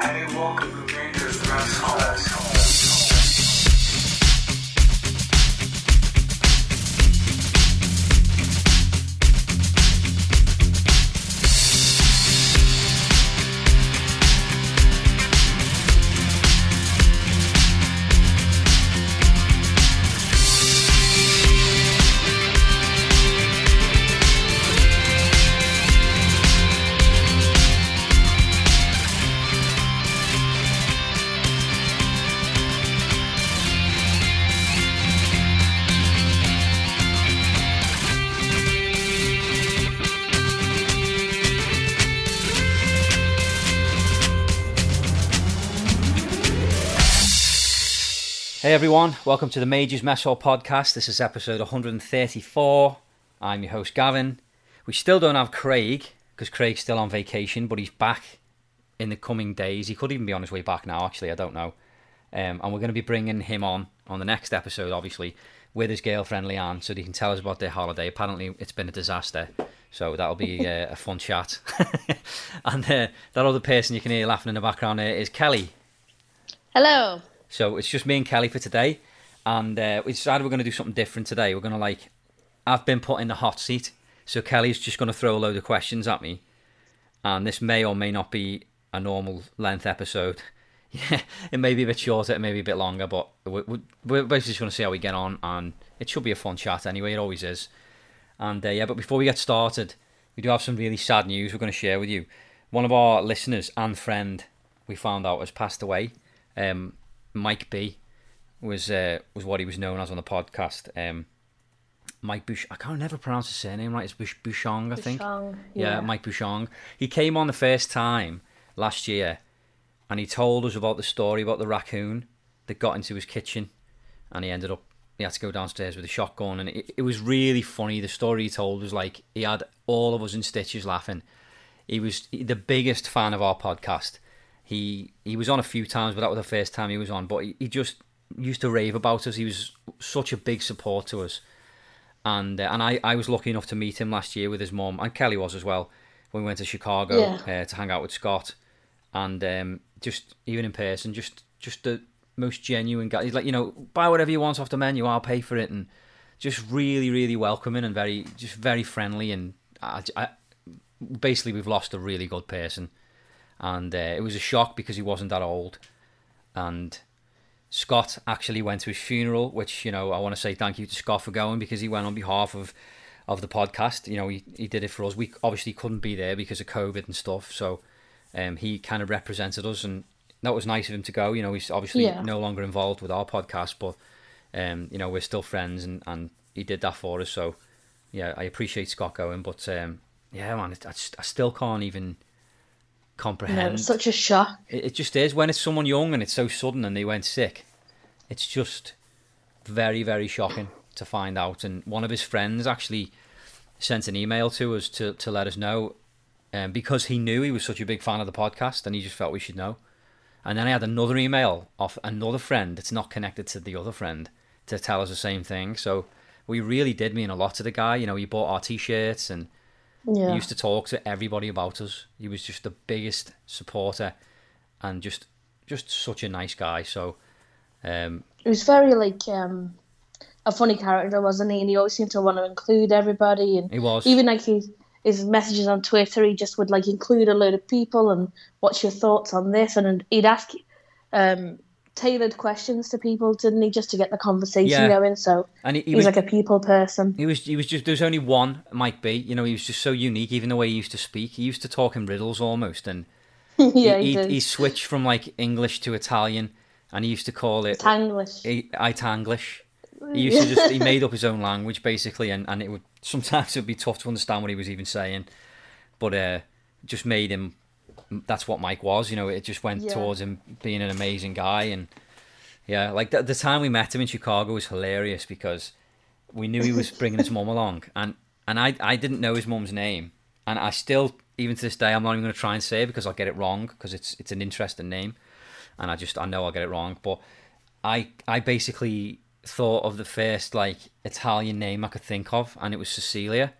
Hey, welcome to Majors Mess Hall. Everyone, welcome to the Majors Mess Hall podcast. This is episode 134. I'm your host Gavin. We still don't have Craig because Craig's still on vacation, but he's back in the coming days. He could even be on his way back now, actually, I don't know. Um, and we're going to be bringing him on on the next episode, obviously, with his girlfriend Leanne, so he can tell us about their holiday. Apparently, it's been a disaster, so that'll be uh, a fun chat. and uh, that other person you can hear laughing in the background there is Kelly. Hello. So it's just me and Kelly for today, and uh, we decided we're going to do something different today. We're going to like, I've been put in the hot seat, so Kelly's just going to throw a load of questions at me, and this may or may not be a normal length episode. Yeah, it may be a bit shorter, it may be a bit longer, but we're, basically just going to see how we get on, and it should be a fun chat anyway. It always is. And uh, yeah, but before we get started, we do have some really sad news we're going to share with you. One of our listeners and friend we found out has passed away. Um, Mike B was uh, was what he was known as on the podcast. Um, Mike Bush, I can't never pronounce his surname right. It's Bush Bouchong, I think. Bouchong, Yeah. yeah. Mike Bouchong. He came on the first time last year, and he told us about the story about the raccoon that got into his kitchen, and he ended up he had to go downstairs with a shotgun, and it, it was really funny. The story he told was like he had all of us in stitches laughing. He was the biggest fan of our podcast. He he was on a few times, but that was the first time he was on. But he, he just used to rave about us. He was such a big support to us, and uh, and I, I was lucky enough to meet him last year with his mum, and Kelly was as well when we went to Chicago Yeah. uh, to hang out with Scott, and um, just even in person, just just the most genuine guy. He's like, you know, buy whatever you want off the menu, I'll pay for it, and just really really welcoming and very just very friendly, and I, I, basically we've lost a really good person, and uh, it was a shock because he wasn't that old, and Scott actually went to his funeral, which you know I want to say thank you to Scott for going because he went on behalf of of the podcast. You know he, he did it for us. We obviously couldn't be there because of COVID and stuff, so um, he kind of represented us, and that was nice of him to go. You know he's obviously Yeah. no longer involved with our podcast, but um, you know we're still friends, and, and he did that for us. So yeah, I appreciate Scott going, but um, yeah, man, I, I still can't even Comprehend. it's such a shock. It, it just is when it's someone young and it's so sudden and they went sick. It's just very very shocking to find out. And one of his friends actually sent an email to us to to let us know, um, because he knew he was such a big fan of the podcast and he just felt we should know. And then I had another email off another friend that's not connected to the other friend to tell us the same thing. So we really did mean a lot to the guy. You know, he bought our t-shirts and Yeah. he used to talk to everybody about us. He was just the biggest supporter, and just just such a nice guy. So, um, He was very like um a funny character, wasn't he? And he always seemed to want to include everybody and he was even like his his messages on Twitter, he just would like include a load of people and what's your thoughts on this and he'd ask um tailored questions to people, didn't he, just to get the conversation Yeah. going. So and he, he he's was like a people person. he was he was just there was only one Mike B. You know, he was just so unique. Even the way he used to speak, he used to talk in riddles almost, and yeah, he, he, he, switched from like English to Italian, and he used to call it Tanglish. Itanglish. He used to just he made up his own language basically, and, and it would sometimes it would be tough to understand what he was even saying, but uh, just made him. That's what Mike was, you know. It just went Yeah. towards him being an amazing guy, and yeah, like the, the time we met him in Chicago was hilarious because we knew he was bringing his mum along, and and I I didn't know his mum's name, and I still even to this day I'm not even going to try and say it because I'll get it wrong because it's it's an interesting name, and I just I know I'll get it wrong, but I I basically thought of the first like Italian name I could think of, and it was Cecilia,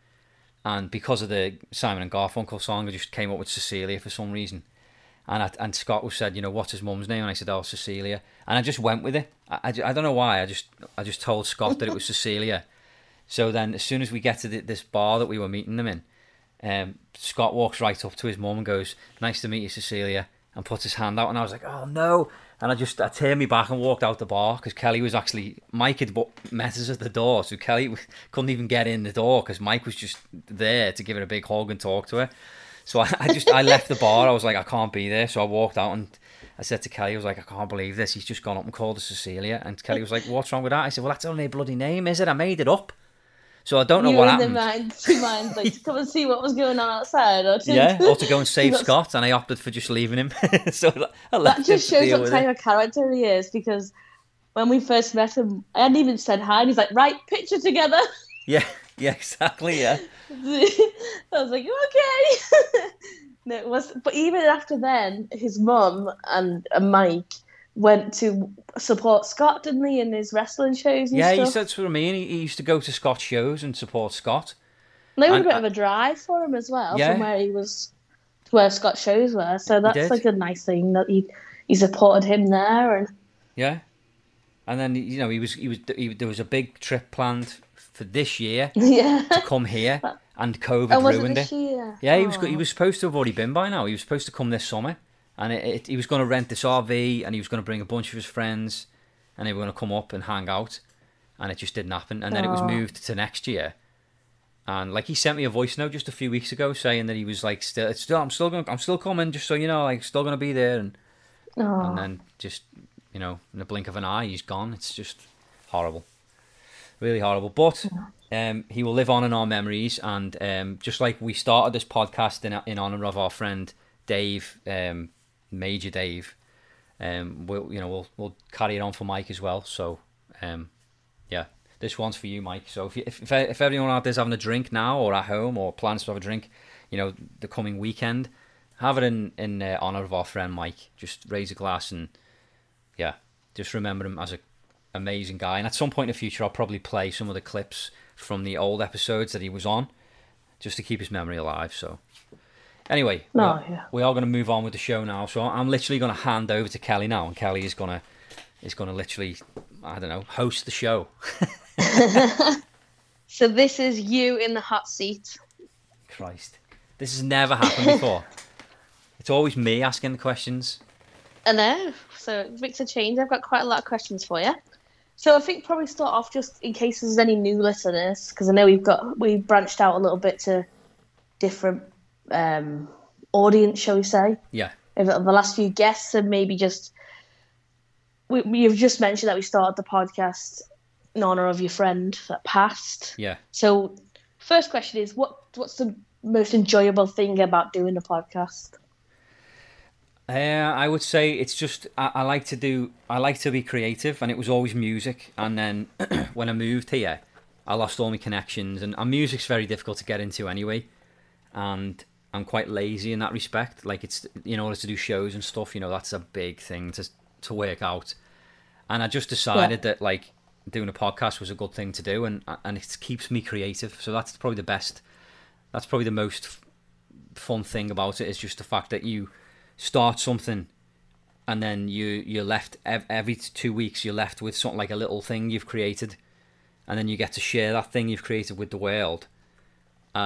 and because of the Simon and Garfunkel song, I just came up with Cecilia for some reason, And I, and Scott was said, you know, what's his mum's name? And I said, oh, Cecilia. And I just went with it. I, I, I don't know why. I just I just told Scott that it was Cecilia. So then, as soon as we get to the, this bar that we were meeting them in, um, Scott walks right up to his mum and goes, "Nice to meet you, Cecilia," and put his hand out. And I was like, "Oh no!" And I just I turned me back and walked out the bar because Kelly was actually Mike had met us at the door, so Kelly couldn't even get in the door because Mike was just there to give her a big hug and talk to her. So I, I just I left the bar. I was like, I can't be there. So I walked out and I said to Kelly, I was like, I can't believe this. He's just gone up and called her Cecilia. And Kelly was like, What's wrong with that? I said, Well, that's only a bloody name, is it? I made it up. So I don't know you what happened. mind, two minds, like to come and see what was going on outside, or to, Yeah, or to go and save Scott, and I opted for just leaving him. so I That just shows what type it. of character he is because when we first met him, I hadn't even said hi, and he's like, "Right, picture together." Yeah, yeah, exactly. Yeah, I was like, "Okay." no, it was, but even after then, his mum and, and Mike went to support Scott, didn't they, in his wrestling shows and yeah. He stuff. said to me, and he, he used to go to Scott shows and support Scott. And they were a and- bit of a drive for him as well, Yeah. from where he was to where Scott shows were. So that's like a nice thing that he he supported him there, and Yeah, and then you know he was he was he, there was a big trip planned for this year yeah. to come here, and COVID Oh, was it ruined this it. year? Yeah, he was Oh. he was supposed to have already been by now. He was supposed to come this summer, and it, it, he was going to rent this RV, and he was going to bring a bunch of his friends, and they were going to come up and hang out, and it just didn't happen. And then it was moved to next year. And like he sent me a voice note just a few weeks ago saying that he was like still, it's still I'm still going, I'm still coming, just so you know, like still going to be there, and Oh. and then just you know in the blink of an eye he's gone. It's just horrible. Really horrible. But um, he will live on in our memories. And um, just like we started this podcast in, in honor of our friend dave um, major dave um, we'll you know we'll, we'll carry it on for mike as well so um, yeah this one's for you mike so if, you, if, if if everyone out there's having a drink now or at home or plans to have a drink you know the coming weekend have it in in uh, honor of our friend Mike. Just raise a glass and yeah, just remember him as a amazing guy. And at some point in the future, I'll probably play some of the clips from the old episodes that he was on, just to keep his memory alive. So anyway, we No, are, yeah. we are going to move on with the show now. So I'm literally going to hand over to Kelly now, and Kelly is going to is going to literally I don't know host the show. So this is you in the hot seat. Christ, this has never happened before. it's always me asking the questions. I know. So it makes a change. I've got quite a lot of questions for you. So I think probably start off just in case there's any new listeners, because I know we've got we branched out a little bit to different um, audience, shall we say? Yeah, the last few guests and maybe just we, you've just mentioned that we started the podcast in honor of your friend that passed yeah. so first question is what what's the most enjoyable thing about doing the podcast Uh, I would say it's just I, I like to do I like to be creative, and it was always music. And then when I moved here, I lost all my connections, and, and music's very difficult to get into anyway. And I'm quite lazy in that respect. Like it's in order to do shows and stuff, you know, that's a big thing to to work out. And I just decided that like doing a podcast was a good thing to do, and and it keeps me creative. So that's probably the best. That's probably the most f- fun thing about it is just the fact that you start something and then you you're left ev- every two weeks you're left with something like a little thing you've created and then you get to share that thing you've created with the world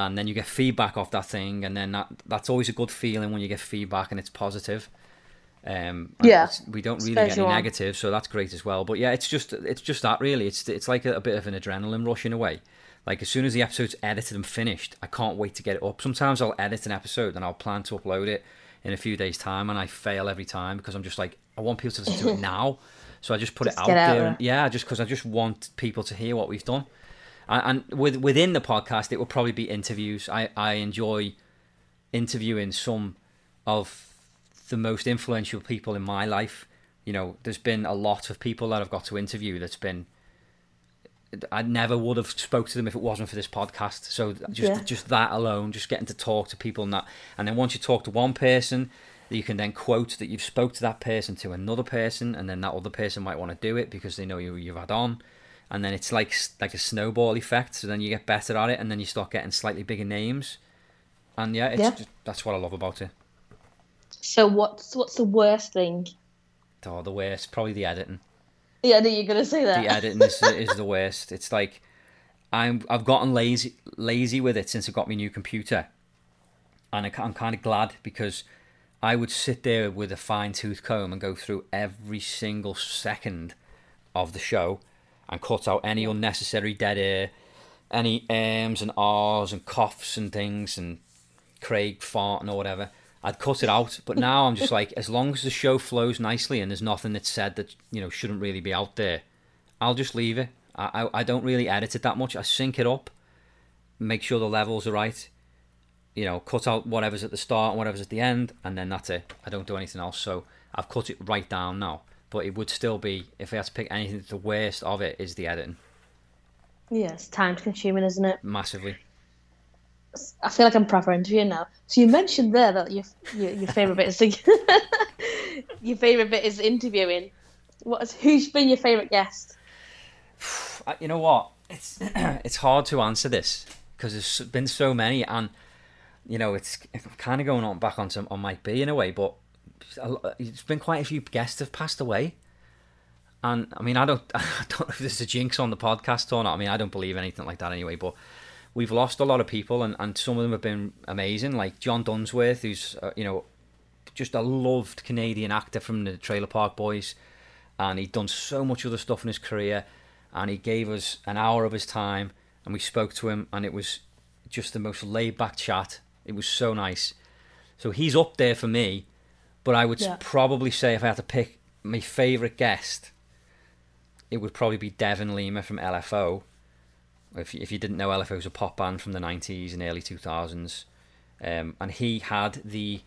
and then you get feedback off that thing and then that that's always a good feeling when you get feedback and it's positive um Yeah. we don't really get any on. negative so that's great as well but yeah it's just it's just that really it's it's like a, a bit of an adrenaline rush in a way like as soon as the episode's edited and finished i can't wait to get it up sometimes i'll edit an episode and i'll plan to upload it in a few days time and i fail every time because i'm just like i want people to listen to it now so i just put Just it out out there there. and, yeah just because i just want people to hear what we've done and, and with within the podcast it will probably be interviews i i enjoy interviewing some of the most influential people in my life you know there's been a lot of people that i've got to interview that's been I never would have spoke to them if it wasn't for this podcast. So just Yeah. just that alone, just getting to talk to people and that, and then once you talk to one person, you can then quote that you've spoke to that person to another person, and then that other person might want to do it because they know you you've had on, and then it's like like a snowball effect. So then you get better at it, and then you start getting slightly bigger names, and yeah, it's Yeah. Just, that's what I love about it. So what's what's the worst thing? Oh, the worst. Probably the editing. Yeah, knew you're gonna say that. The editing is, is the worst. It's like I'm I've gotten lazy lazy with it since I got my new computer, and I, I'm kind of glad because I would sit there with a fine tooth comb and go through every single second of the show and cut out any unnecessary dead air, any ums and ahs and coughs and things and Craig farting or whatever. I'd cut it out, but now I'm just like, as long as the show flows nicely and there's nothing that's said that you know shouldn't really be out there, I'll just leave it. I, I, I don't really edit it that much. I sync it up, make sure the levels are right. You know, cut out whatever's at the start and whatever's at the end, and then that's it. I don't do anything else. So I've cut it right down now. But it would still be, if I had to pick anything, the worst of it is the editing, Yes, time consuming, isn't it? massively. I feel like I'm proper interviewing now. So you mentioned there that your your, your favorite bit is the, your favorite bit is interviewing. What is, who's been your favorite guest? You know what? It's it's hard to answer this because there's been so many, and you know it's kind of going on back onto on Mike B in a way, but it's been quite a few guests have passed away, and I mean I don't I don't know if there's a jinx on the podcast or not. I mean I don't believe anything like that anyway, but we've lost a lot of people, and, and some of them have been amazing, like John Dunsworth, who's uh, you know just a loved Canadian actor from the Trailer Park Boys, and he'd done so much other stuff in his career, and he gave us an hour of his time, and we spoke to him, and it was just the most laid back chat. It was so nice. So he's up there for me, but I would Yeah. probably say if I had to pick my favourite guest, it would probably be Devin Lima from LFO. If you, if you didn't know, LFO was a pop band from the 90s and early 2000s. Um, and he had the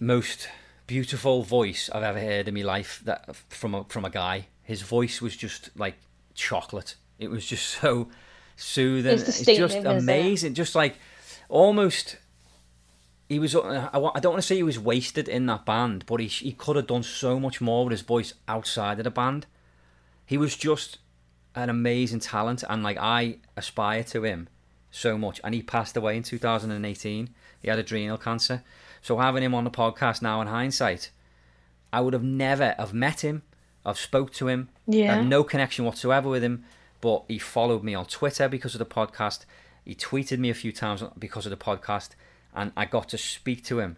most beautiful voice I've ever heard in my life that from a, from a guy. His voice was just like chocolate. It was just so soothing. It's It's, just it? amazing. Just like almost he was uh, I I don't want to say he was wasted in that band, but he he could have done so much more with his voice outside of the band. He was just an amazing talent, and like I aspire to him so much. And he passed away in 2018. He had adrenal cancer. So having him on the podcast now, in hindsight, I would have never have met him. I've spoke to him. Yeah. had no connection whatsoever with him. But he followed me on Twitter because of the podcast. He tweeted me a few times because of the podcast, and I got to speak to him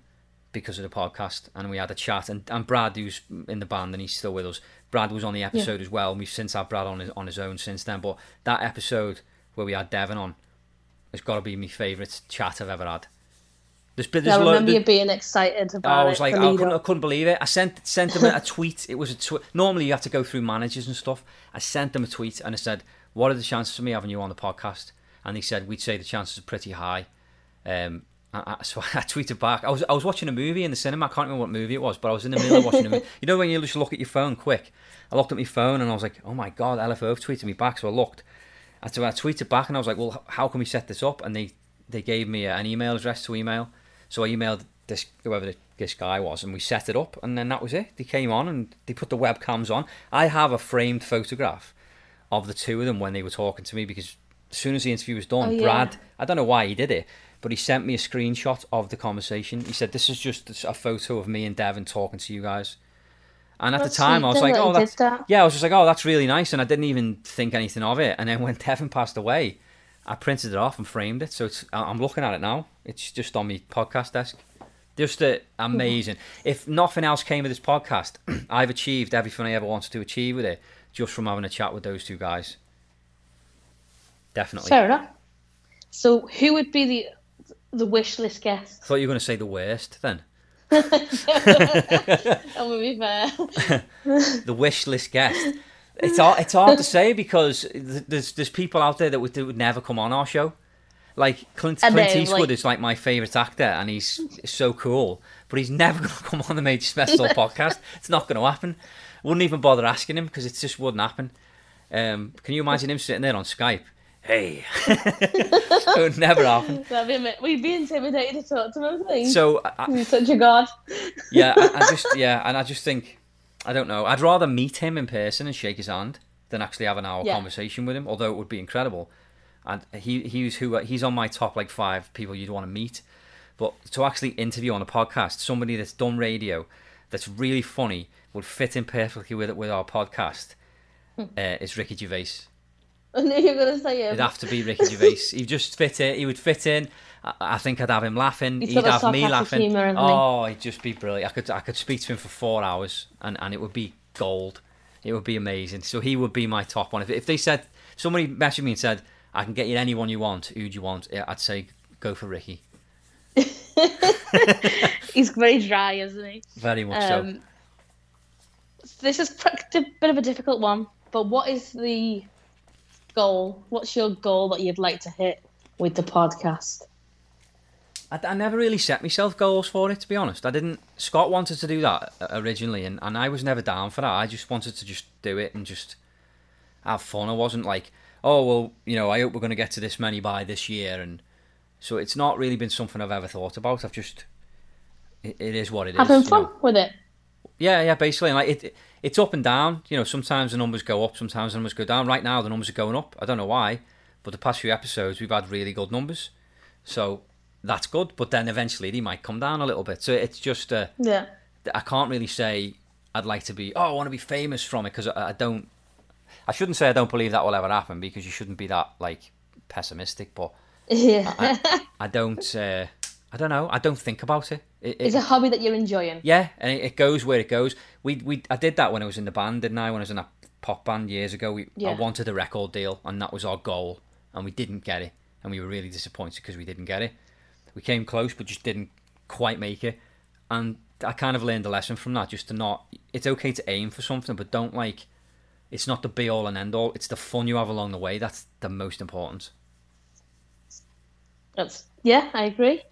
because of the podcast, and we had a chat. And, and Brad, who's in the band and he's still with us, Brad was on the episode as well. And we've since had Brad on his, on his own since then. But that episode where we had Devin on has got to be my favourite chat I've ever had. There's I there's lo- remember there- you being excited about I was it. like, I couldn't, I couldn't believe it. I sent sent them a tweet. It was a tw- normally you have to go through managers and stuff. I sent them a tweet and I said, "What are the chances of me having you on the podcast?" And he said, "We'd say the chances are pretty high." Um, I, I, so I tweeted back. I was I was watching a movie in the cinema. I can't remember what movie it was, but I was in the middle of watching a movie. You know when you just look at your phone quick. I looked at my phone and I was like, "Oh my god, LFO have tweeted me back." So I looked. And so I tweeted back and I was like, "Well, how can we set this up?" And they they gave me uh, an email address to email. So I emailed this whoever this guy was, and we set it up, and then that was it. They came on and they put the webcams on. I have a framed photograph of the two of them when they were talking to me because as soon as the interview was done, Oh, yeah. Brad, I don't know why he did it, but he sent me a screenshot of the conversation. He said, "This is just a photo of me and Devin talking to you guys." And at That's the time, I was like, "Oh, that's that. yeah." I was just like, "Oh, that's really nice," and I didn't even think anything of it. And then when Devin passed away, I printed it off and framed it. So it's I'm looking at it now. It's just on my podcast desk. Just uh, amazing. If nothing else came of this podcast, I've achieved everything I ever wanted to achieve with it just from having a chat with those two guys. Definitely. Fair enough. So who would be the the wish list guest? I thought you were going to say the worst then. That would be fair. the wish list guest. It's hard, it's hard to say because there's there's people out there that would, that would never come on our show. Like Clint, Clint Eastwood like- is like my favourite actor and he's so cool, but he's never going to come on the Major's Mess Hall podcast. It's not going to happen. Wouldn't even bother asking him because it just wouldn't happen. Um, can you imagine him sitting there on Skype? Hey, it would never happen. That'd be We'd be intimidated to talk to him. I. So I, I- He's such a god. yeah, I, I just yeah, and I just think I don't know. I'd rather meet him in person and shake his hand than actually have an hour Yeah. conversation with him. Although it would be incredible, and he he's who he's on my top like five people you'd want to meet. But to actually interview on a podcast somebody that's done radio, that's really funny, would fit in perfectly with with our podcast. Hmm. Uh, is Ricky Gervais. I knew you were going to say him. It'd have to be Ricky Gervais. He'd just fit in. He would fit in. I, I think I'd have him laughing. He's He'd have me laughing. humour, oh, he'd just be brilliant. I could I could speak to him for four hours, and, and it would be gold. It would be amazing. So he would be my top one. If, if they said somebody messaged me and said I can get you anyone you want, who do you want? I'd say go for Ricky. He's very dry, isn't he? Very much so. Um, this is a bit of a difficult one, but what is the goal? What's your goal that you'd like to hit with the podcast? I, I never really set myself goals for it, to be honest. I didn't. Scott wanted to do that originally, and, and I was never down for that. I just wanted to just do it and just have fun. I wasn't like, oh well, you know, I hope we're going to get to this many by this year, and so it's not really been something I've ever thought about. I've just, it, it is what it is. Having you fun know. with it. Yeah, yeah, basically, like it, it's up and down. You know, sometimes the numbers go up, sometimes the numbers go down. Right now, the numbers are going up. I don't know why, but the past few episodes we've had really good numbers, so that's good. But then eventually they might come down a little bit. So it's just, uh, Yeah. I can't really say I'd like to be. Oh, I want to be famous from it because I, I don't. I shouldn't say I don't believe that will ever happen because you shouldn't be that like pessimistic. But Yeah. I, I don't. Uh, I don't know. I don't think about it. it, it it's a hobby that you're enjoying. yeah, and it, it goes where it goes. We we I did that when I was in the band, didn't I? When I was in a pop band years ago, we I wanted a record deal, and that was our goal, and we didn't get it, and we were really disappointed because we didn't get it. We came close, but just didn't quite make it, and I kind of learned a lesson from that, just to not. It's okay to aim for something, but don't like. It's not the be all and end all. It's the fun you have along the way. That's the most important. That's yeah, I agree.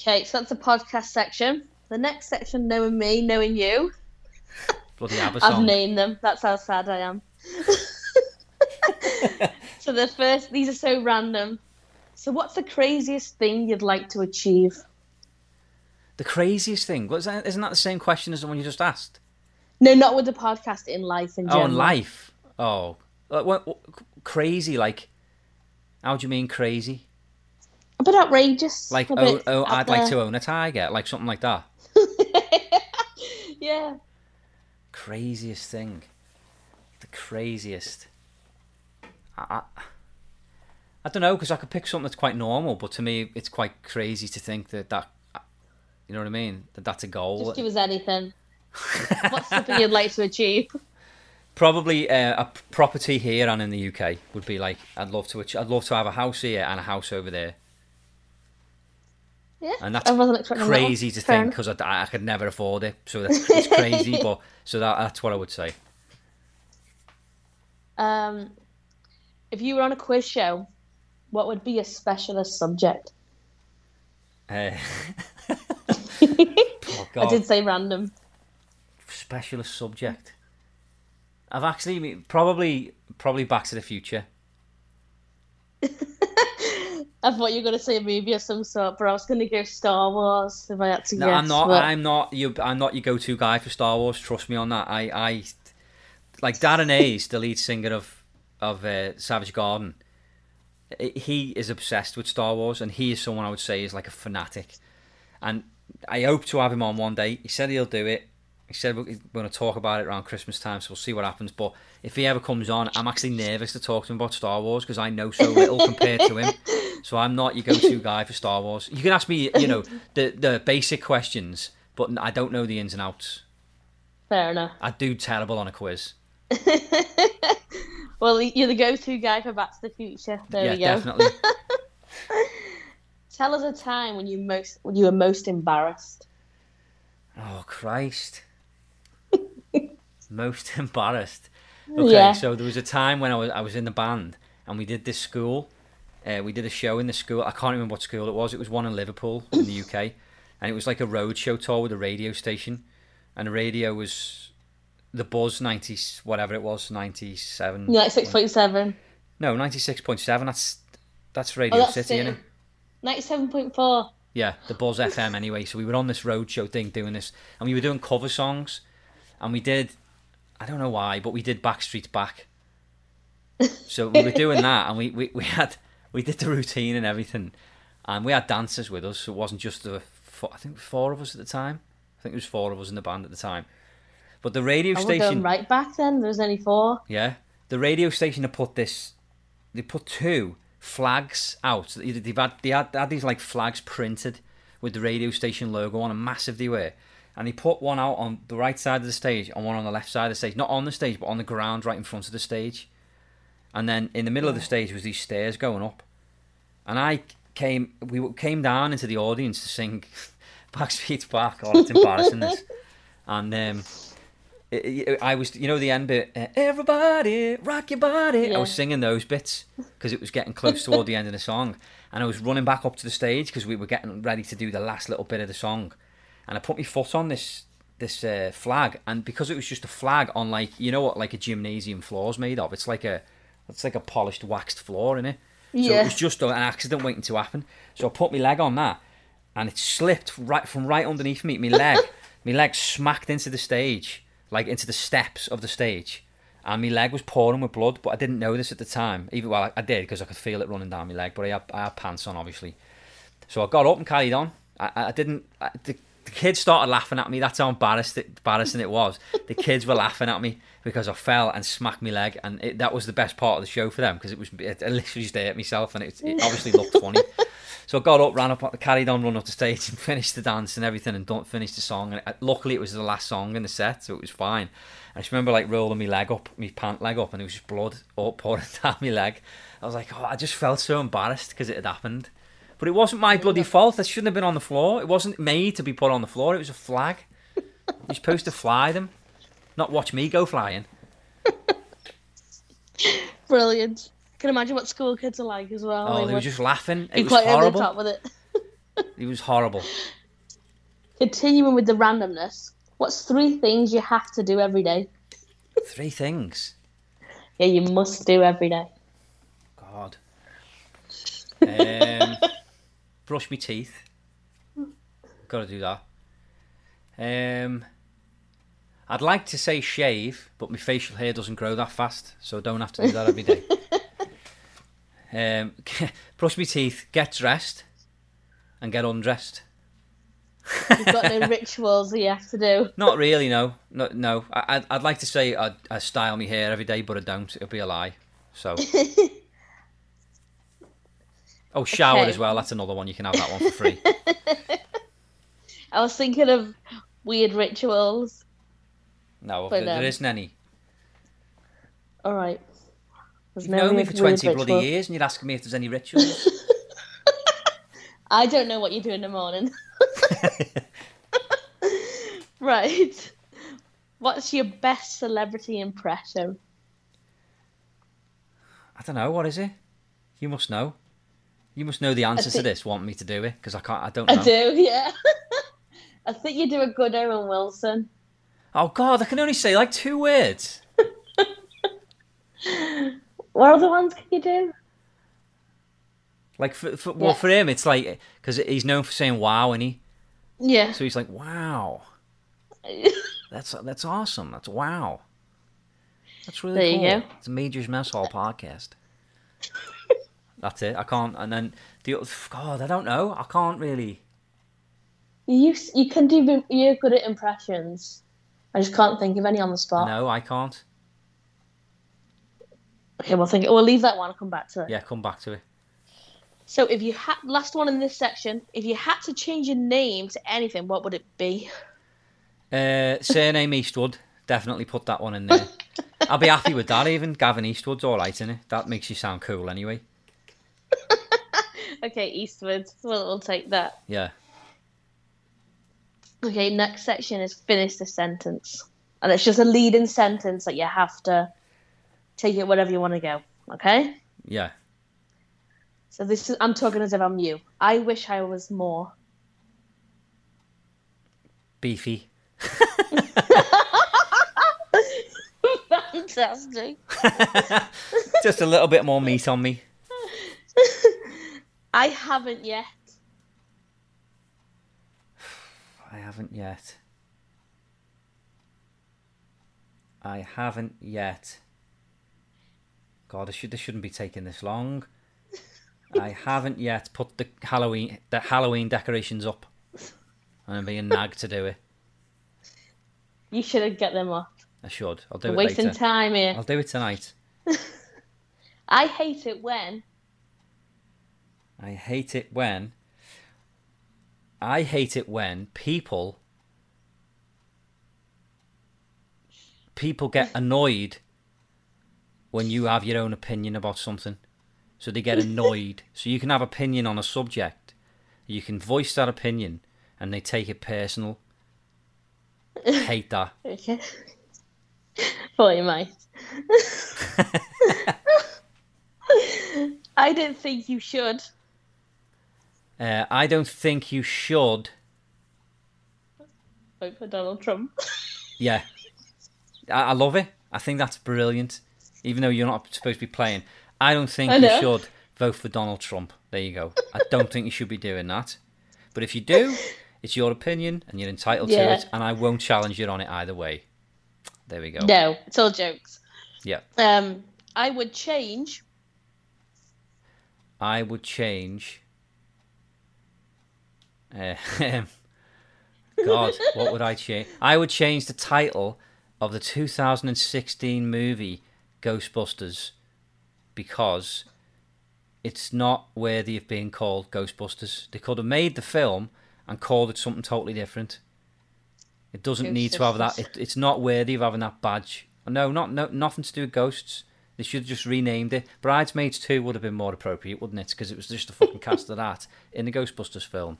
Okay, so that's the podcast section. The next section, knowing me, knowing you. Bloody ABBA I've named them. That's how sad I am. so the first, these are so random. So what's the craziest thing you'd like to achieve? The craziest thing. Isn't that the same question as the one you just asked? No, not with the podcast. In life, in Oh, general. in life. Oh, like, what, what, crazy? Like, how do you mean crazy? A bit outrageous. Like, a oh, bit oh I'd like there. to own a tiger, like something like that. yeah. Craziest thing. The craziest. I, I, I don't know because I could pick something that's quite normal, but to me, it's quite crazy to think that that. You know what I mean? That that's a goal. Just give us anything. What's something you'd like to achieve? Probably uh, a property here and in the UK would be like I'd love to. I'd love to have a house here and a house over there. Yeah. And that's I wasn't expecting crazy to Fair think because I, I could never afford it. So that's it's crazy, but so that that's what I would say. Um, if you were on a quiz show, what would be your specialist subject? Uh, oh I did say random. specialist subject. I've actually probably probably Back to the Future. I thought you were going to say a movie of some sort, but I was going to go Star Wars if I had to No, guess. I'm not. but- I'm not. You. I'm not your go-to guy for Star Wars. Trust me on that. I. I like Darren Hayes, the lead singer of of uh, Savage Garden. He is obsessed with Star Wars, and he is someone I would say is like a fanatic. And I hope to have him on one day. He said he'll do it. He said we're going to talk about it around Christmas time, so we'll see what happens. But if he ever comes on, I'm actually nervous to talk to him about Star Wars because I know so little compared to him. So I'm not your go-to guy for Star Wars. You can ask me, you know, the the basic questions, but I don't know the ins and outs. Fair enough. I do terrible on a quiz. Well, you're the go-to guy for Back to the Future. There yeah, we go. definitely. Tell us a time when you most when you were most embarrassed. Oh Christ. Most embarrassed. Okay, Yeah. so there was a time when I was I was in the band and we did this school. Uh, we did a show in the school. I can't remember what school it was. It was one in Liverpool in the UK, and it was like a road show tour with a radio station, and the radio was the Buzz ninety whatever it was ninety seven. Like six point seven. No, ninety six point seven. That's that's Radio Oh, that's City, it. innit? Ninety-seven point four. Yeah, the Buzz FM anyway. So we were on this roadshow thing doing this, and we were doing cover songs, and we did, I don't know why, but we did Backstreet Back. So we were doing that, and we, we, we had we did the routine and everything, and we had dancers with us. So it wasn't just the four, I think four of us at the time. I think it was four of us in the band at the time. But the radio I station, right back then. There was only four. yeah, the radio station had put this. They put two flags out. They've had they had, they had these like flags printed with the radio station logo on, and massive they were. And he put one out on the right side of the stage and one on the left side of the stage. Not on the stage, but on the ground right in front of the stage. And then in the middle of the stage was these stairs going up. And I came, we came down into the audience to sing Backstreet's Back. Oh, it's embarrassing this. And um, it, it- I was, you know, the end bit, uh, everybody rock your body. I was singing those bits because it was getting close toward the end of the song. And I was running back up to the stage because we were getting ready to do the last little bit of the song and I put my foot on this this uh, flag, and because it was just a flag on like you know what like a gymnasium floor's made of, it's like a it's like a polished waxed floor in it. So Yeah. it was just an accident waiting to happen. So I put my leg on that, and it slipped right from right underneath me. My leg, my leg smacked into the stage, like into the steps of the stage, and my leg was pouring with blood. But I didn't know this at the time. Even well, I, I did because I could feel it running down my leg. But I had, I had pants on, obviously. So I got up and carried on. I, I didn't. I, the, the kids started laughing at me. That's how embarrassed it, embarrassing it was. The kids were laughing at me because I fell and smacked my leg, and it, that was the best part of the show for them because it was. It, I literally just hurt myself, and it, it obviously looked funny. So I got up, ran up, carried on, run up the stage, and finished the dance and everything, and don't finish the song. And it, luckily, it was the last song in the set, so it was fine. I just remember like rolling my leg up, my pant leg up, and it was just blood all pouring down my leg. I was like, oh, I just felt so embarrassed because it had happened. But it wasn't my bloody fault. I shouldn't have been on the floor. It wasn't made to be put on the floor. It was a flag. You're supposed to fly them, not watch me go flying. Brilliant. I can imagine what school kids are like as well. Oh, they were were just laughing. It was quite over the horrible. top with it. It was horrible. Continuing with the randomness, what's three things you have to do every day? Three things. Yeah, you must do every day. God. Um, brush my teeth. Got to do that. Um, I'd like to say shave, but my facial hair doesn't grow that fast, so I don't have to do that every day. um, brush my teeth, get dressed, and get undressed. You've got no rituals that you have to do. Not really, no. No, no. I, I'd, I'd like to say I, I style my hair every day, but I don't. It'll be a lie. So. oh, shower Okay. as well. That's another one. You can have that one for free. I was thinking of weird rituals. No, But, there, um, any. All right. There's You've no known me for weird 20 bloody rituals. years and you're asking me if there's any rituals. I don't know what you do in the morning. right. What's your best celebrity impression? I don't know. What is it? You must know. You must know the answer to this, want me to do it, because I can't, I don't know. I do, yeah. I think you do a good Owen Wilson. Oh, God, I can only say like two words. What other ones can you do? Like, for, for, well, Yeah. for him, it's like, because he's known for saying wow, and he, Yeah. so he's like, wow. That's that's awesome. That's wow. That's really There you cool. go. It's a Major's Mess Hall podcast. That's it. I can't. And then the God, I don't know. I can't really. You you can do you're good at impressions. I just can't think of any on the spot. No, I can't. Okay, we'll think. We'll leave that one. and come back to it. Yeah, come back to it. So, if you had last one in this section, if you had to change your name to anything, what would it be? Uh, surname Eastwood. Definitely put that one in there. I'll be happy with that. Even Gavin Eastwood's all right in it. That makes you sound cool anyway. Okay, Eastwood. We'll, we'll take that. Yeah. Okay, next section is finish the sentence, and it's just a leading sentence that you have to take it wherever you want to go. Okay. Yeah. So this is I'm talking as if I'm you. I wish I was more. Beefy. Fantastic. Just a little bit more meat on me. I haven't yet. I haven't yet. I haven't yet. God, this, should, this shouldn't be taking this long. I haven't yet put the Halloween the Halloween decorations up. I'm being nagged to do it. You should get them off. I should. I'll do We're it wasting later. time here. I'll do it tonight. I hate it when I hate it when. I hate it when people. People get annoyed when you have your own opinion about something. So they get annoyed. so you can have opinion on a subject. You can voice that opinion and they take it personal. hate that. Okay. Thought you might. I don't think you should. Uh, I don't think you should. Vote for Donald Trump. Yeah. I, I love it. I think that's brilliant. Even though you're not supposed to be playing. I don't think I you should vote for Donald Trump. There you go. I don't think you should be doing that. But if you do, it's your opinion and you're entitled to it, and I won't challenge you on it either way. There we go. No, it's all jokes. Yeah. Um, I would change. I would change. Uh, God, what would I change? I would change the title of the 2016 movie Ghostbusters because it's not worthy of being called Ghostbusters. They could have made the film and called it something totally different. It doesn't need to have that. It, it's not worthy of having that badge. No, not no, nothing to do with ghosts. They should have just renamed it. Bridesmaids 2 would have been more appropriate, wouldn't it? Because it was just a fucking cast of that in the Ghostbusters film.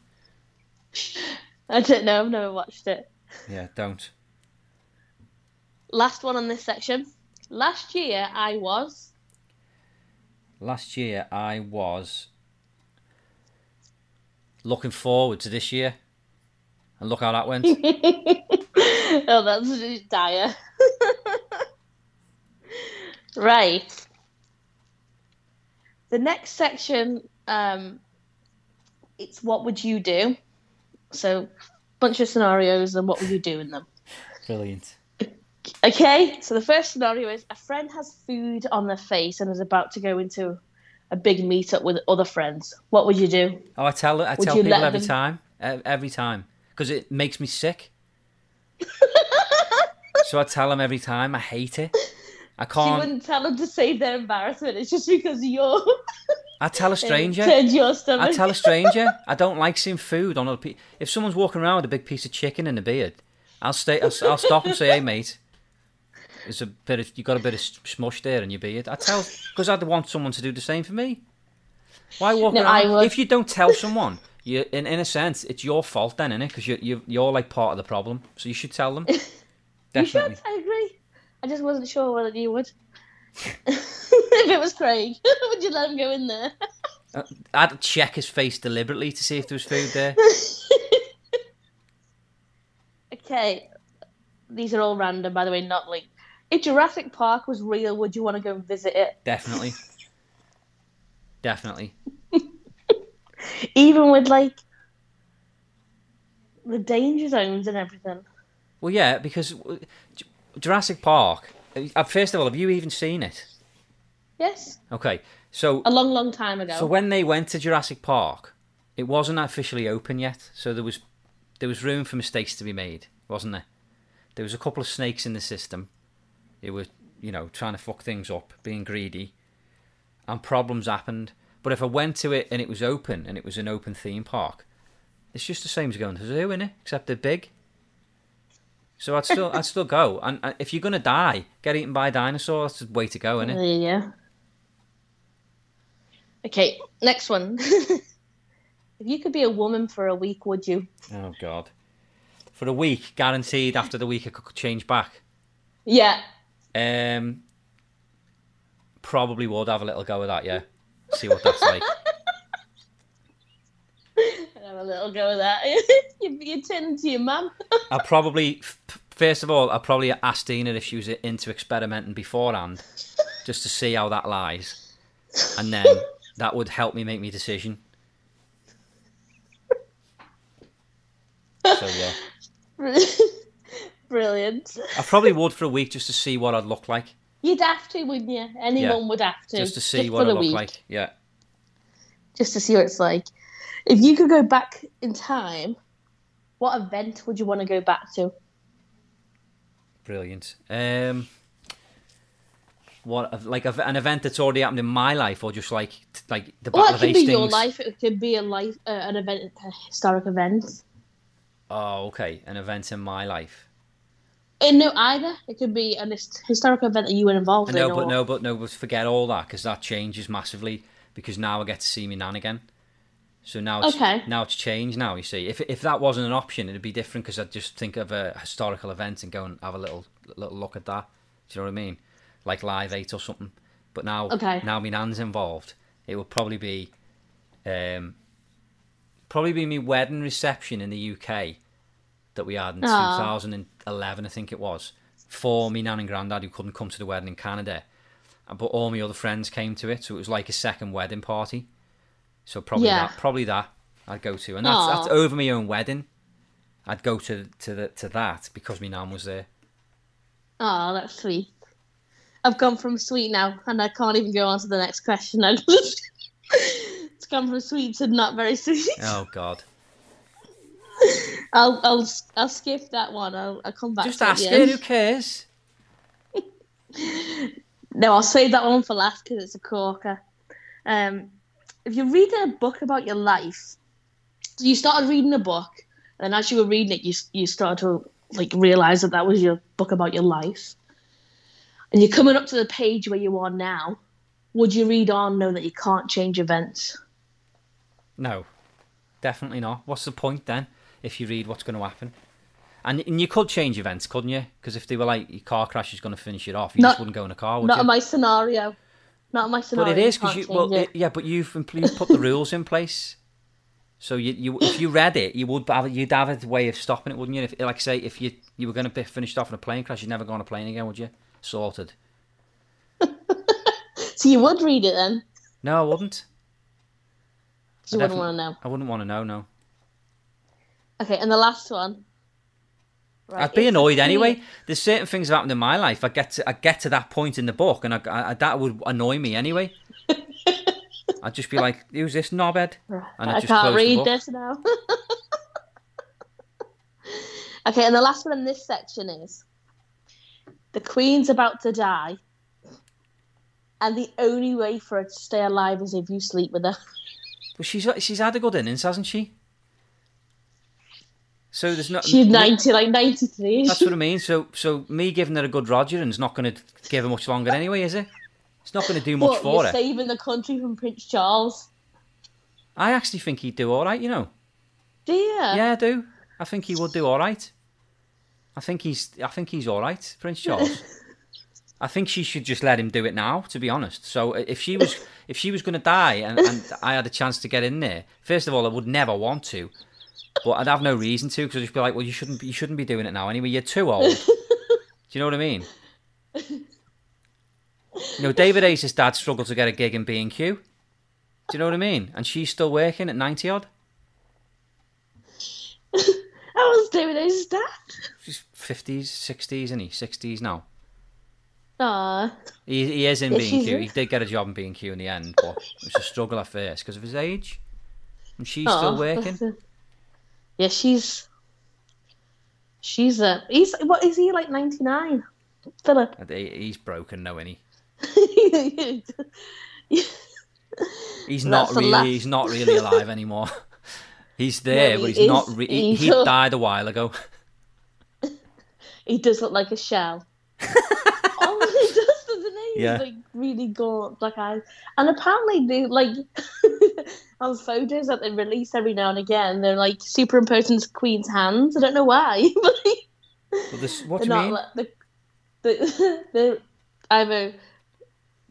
I don't know. I've never watched it. Yeah, don't. Last one on this section. Last year I was. Last year I was looking forward to this year. And look how that went. oh, that's dire. right. The next section, um, it's what would you do? So, bunch of scenarios and what would you do in them? Brilliant. Okay, so the first scenario is a friend has food on their face and is about to go into a big meetup with other friends. What would you do? Oh, I tell I tell people every them- time, every time, because it makes me sick. so I tell them every time. I hate it. I can't. She wouldn't tell them to save their embarrassment. It's just because you're I tell a stranger. turned your stomach. I tell a stranger. I don't like seeing food on other people. If someone's walking around with a big piece of chicken and a beard, I'll stay. I'll, I'll stop and say, "Hey, mate, there's a bit of you got a bit of smush there in your beard." I tell because I'd want someone to do the same for me. Why walk No, around? If you don't tell someone, you in in a sense, it's your fault then, innit? Because you you you're like part of the problem, so you should tell them. You Definitely. should. I agree. I just wasn't sure whether you would. if it was Craig, would you let him go in there? I'd check his face deliberately to see if there was food there. okay, these are all random, by the way, not linked. If Jurassic Park was real, would you want to go and visit it? Definitely. Definitely. Even with like the danger zones and everything. Well, yeah, because uh, Jurassic Park. Uh, First of all, have you even seen it? Yes, Okay, so a long, long time ago. so when they went to Jurassic Park, it wasn't officially open yet, so there was there was room for mistakes to be made, wasn't there? There was a couple of snakes in the system. It was you know, trying to fuck things up, being greedy, and problems happened. But if I went to it and it was open and it was an open theme park, it's just the same as going to the zoo, innit? Except they're big. So I'd still I'd still go. And uh, if you're gonna die, get eaten by a dinosaur. That's the way to go? There you go. Okay, next one. if you could be a woman for a week, would you? Oh God. For a week, guaranteed. After the week, I could change back. Yeah. Um, probably would have a little go with that. Yeah, see what that's like. Have a little go with that. you, you turn into your mum. I'll probably first of all, I'll probably ask Dina if she was into experimenting beforehand, just to see how that lies, and then that would help me make my decision. So yeah, Brilliant. I probably would for a week just to see what I'd look like, You'd have to, wouldn't you? Anyone would have to. just to see for what I look week. like. Yeah, just to see what it's like. If you could go back in time, what event would you want to go back to? Brilliant. Um, what like an event that's already happened in my life, or just like like the Battle Well, it could be your life. It could be a life, uh, an event, a historic event. Oh, okay, an event in my life. Uh, no, either. It could be an his- historic event that you were involved No, in. but or- no, but no, but forget all that because that changes massively. Because now I get to see my nan again. So now it's Okay. now it's changed. Now you see, if if that wasn't an option, it'd be different because I'd just think of a historical event and go and have a little little look at that. Do you know what I mean? Like Live Eight or something. But now, Okay. now my nan's involved. It would probably be, um, probably be my wedding reception in the UK that we had in Aw. 2011, I think it was, for me nan and granddad who couldn't come to the wedding in Canada. But all my other friends came to it, so it was like a second wedding party. So probably Yeah. that, probably that I'd go to, and that's that's over my own wedding. I'd go to to the to that because my nan was there. Oh, that's sweet. I've gone from sweet now, and I can't even go on to the next question. It's gone from sweet to not very sweet. Oh God! I'll I'll I'll skip that one. I'll I'll come back. Just to it ask end. Who cares? No, I'll save that one for last because it's a corker. Um, if you're reading a book about your life, so you started reading a book, and as you were reading it, you you started to like realize that that was your book about your life, and you're coming up to the page where you are now. Would you read on, knowing that you can't change events? No, definitely not. What's the point then if you read what's going to happen? And, and you could change events, couldn't you? Because if they were like your car crash is going to finish it off, you Not- just wouldn't go in a car, would Not you? in my scenario. Not my but it is because you well, it, yeah, but you've you've put the rules in place. So you, you if you read it, you would have you'd have a way of stopping it, wouldn't you? If like say if you you were going to be finished off in a plane crash, you'd never go on a plane again, would you? Sorted. So you would read it then? No, I wouldn't. you I wouldn't want to know. I wouldn't want to know. No, Okay, and the last one. Right, I'd be annoyed anyway. There's certain things that happened in my life. I get to I get to that point in the book, and I, I, that would annoy me anyway. I'd just be like, "Who's this knobhead?" And I'd I just can't close the read this now. okay, and the last one in this section is the Queen's about to die, and the only way for her to stay alive is if you sleep with her. But she's she's had a good innings, hasn't she? So there's not. She's ninety, like ninety three. That's what I mean. So so me giving her a good Roger, and Rogering's not going to give her much longer anyway, is it? It's not going to do much But for you're her. saving the country from Prince Charles. I actually think he'd do all right. You know. Do you? Yeah, I do. I think he would do all right. I think he's. I think he's all right, Prince Charles. I think she should just let him do it now. To be honest, so if she was if she was going to die and, and I had a chance to get in there, first of all, I would never want to, but I'd have no reason to because I'd just be like, well, you shouldn't be, you shouldn't be doing it now anyway. You're too old. do you know what I mean? You know, David Ace's dad struggled to get a gig in B and Q. Do you know what I mean? And she's still working at ninety odd. That was David Ace's dad. She's fifties, sixties, and he sixties now. Aw. He, he is in B and Q. He did get a job in B and Q in the end, but it was a struggle at first because of his age. And she's Aw, still working. Yeah, she's she's a he's what is he like ninety nine? Philip. He- He's broken, no, any. He's not really. last- He's not really alive anymore. he's there, No, but he he's not. Re- he, he died a while ago. he does look like a shell. oh, he does, doesn't he? Yeah. Like really gaunt, black eyes. And apparently, they like on photos that they release every now and again, they're like superimposing the Queen's hands. I don't know why, but But this, what do you mean? like the the they're either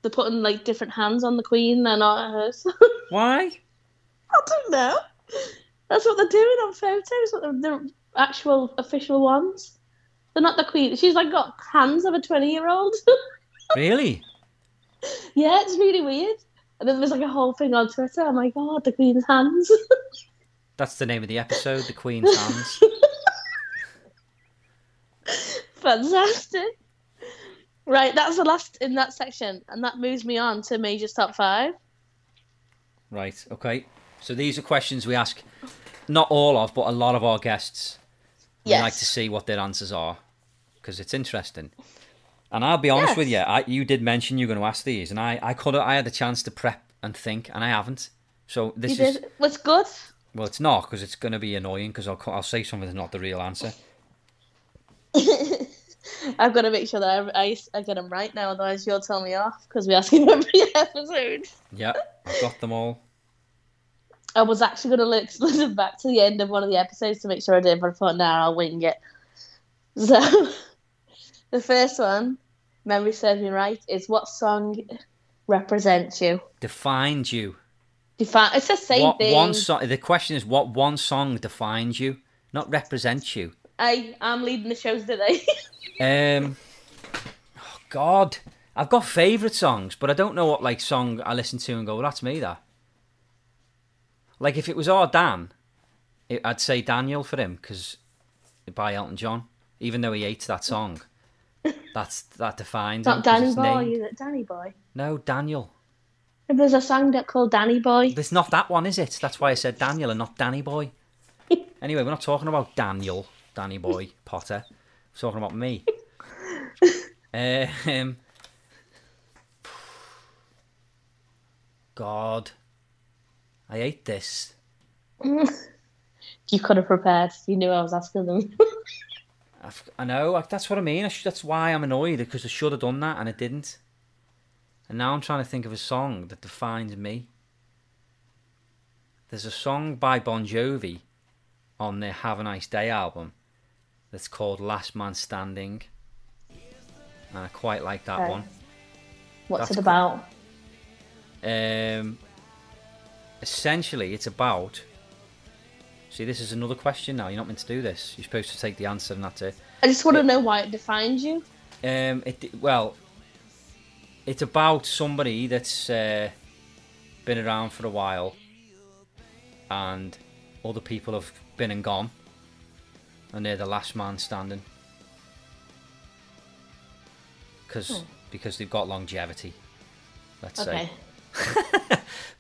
they're putting like different hands on the Queen. They're not hers. Why? I don't know. That's what they're doing on photos. What the, the actual official ones. They're not the queen. She's like got hands of a twenty-year-old. Really? yeah, it's really weird. And then there's like a whole thing on Twitter. Oh my god, the queen's hands. That's the name of the episode. The Queen's hands. Fantastic. Right, that's the last in that section, and that moves me on to Major's top five. Right. Okay. So these are questions we ask, not all of, but a lot of our guests. We Yes. like to see what their answers are because it's interesting. And I'll be honest Yes. with you, I, you did mention you're going to ask these, and I, I could I had the chance to prep and think, and I haven't. So this You is did. What's good? well, it's not because it's going to be annoying because I'll I'll say something that's not the real answer. I've got to make sure that I, I, I get them right now, otherwise you'll tell me off because we ask him every episode. Yeah, I've got them all. I was actually going to listen back to the end of one of the episodes to make sure I did, but I thought, nah, I'll wing it. So, the first one, memory serves me right, is what song represents you? Defines you. Define. It's the same what thing. one song? The question is, what one song defines you, not represents you? Hey, I am leading the shows today. Um, oh God, I've got favourite songs, but I don't know what like song I listen to and go, well, that's me. That. Like if it was our Dan, it, I'd say Daniel for him because by Elton John, even though he hates that song. That's that defines. Not Danny Boy, named- is it? Danny Boy. No, Daniel. There's a song that called Danny Boy. It's not that one, is it? That's why I said Daniel and not Danny Boy. anyway, we're not talking about Daniel, Danny Boy Potter. We're talking about me. um, God, I hate this. You could have prepared. You knew I was asking them. I've, I know. like, That's what I mean. I sh- that's why I'm annoyed because I should have done that and I didn't. And now I'm trying to think of a song that defines me. There's a song by Bon Jovi on their Have a Nice Day album that's called Last Man Standing. And I quite like that Okay. one. What's That's it cool. about? Um, essentially, it's about. See, this is another question now. You're not meant to do this. You're supposed to take the answer and that's it. I just want to know why it defines you. Um, it well, it's about somebody that's uh, been around for a while, and other people have been and gone, and they're the last man standing. Because Oh. because they've got longevity, let's Okay. say.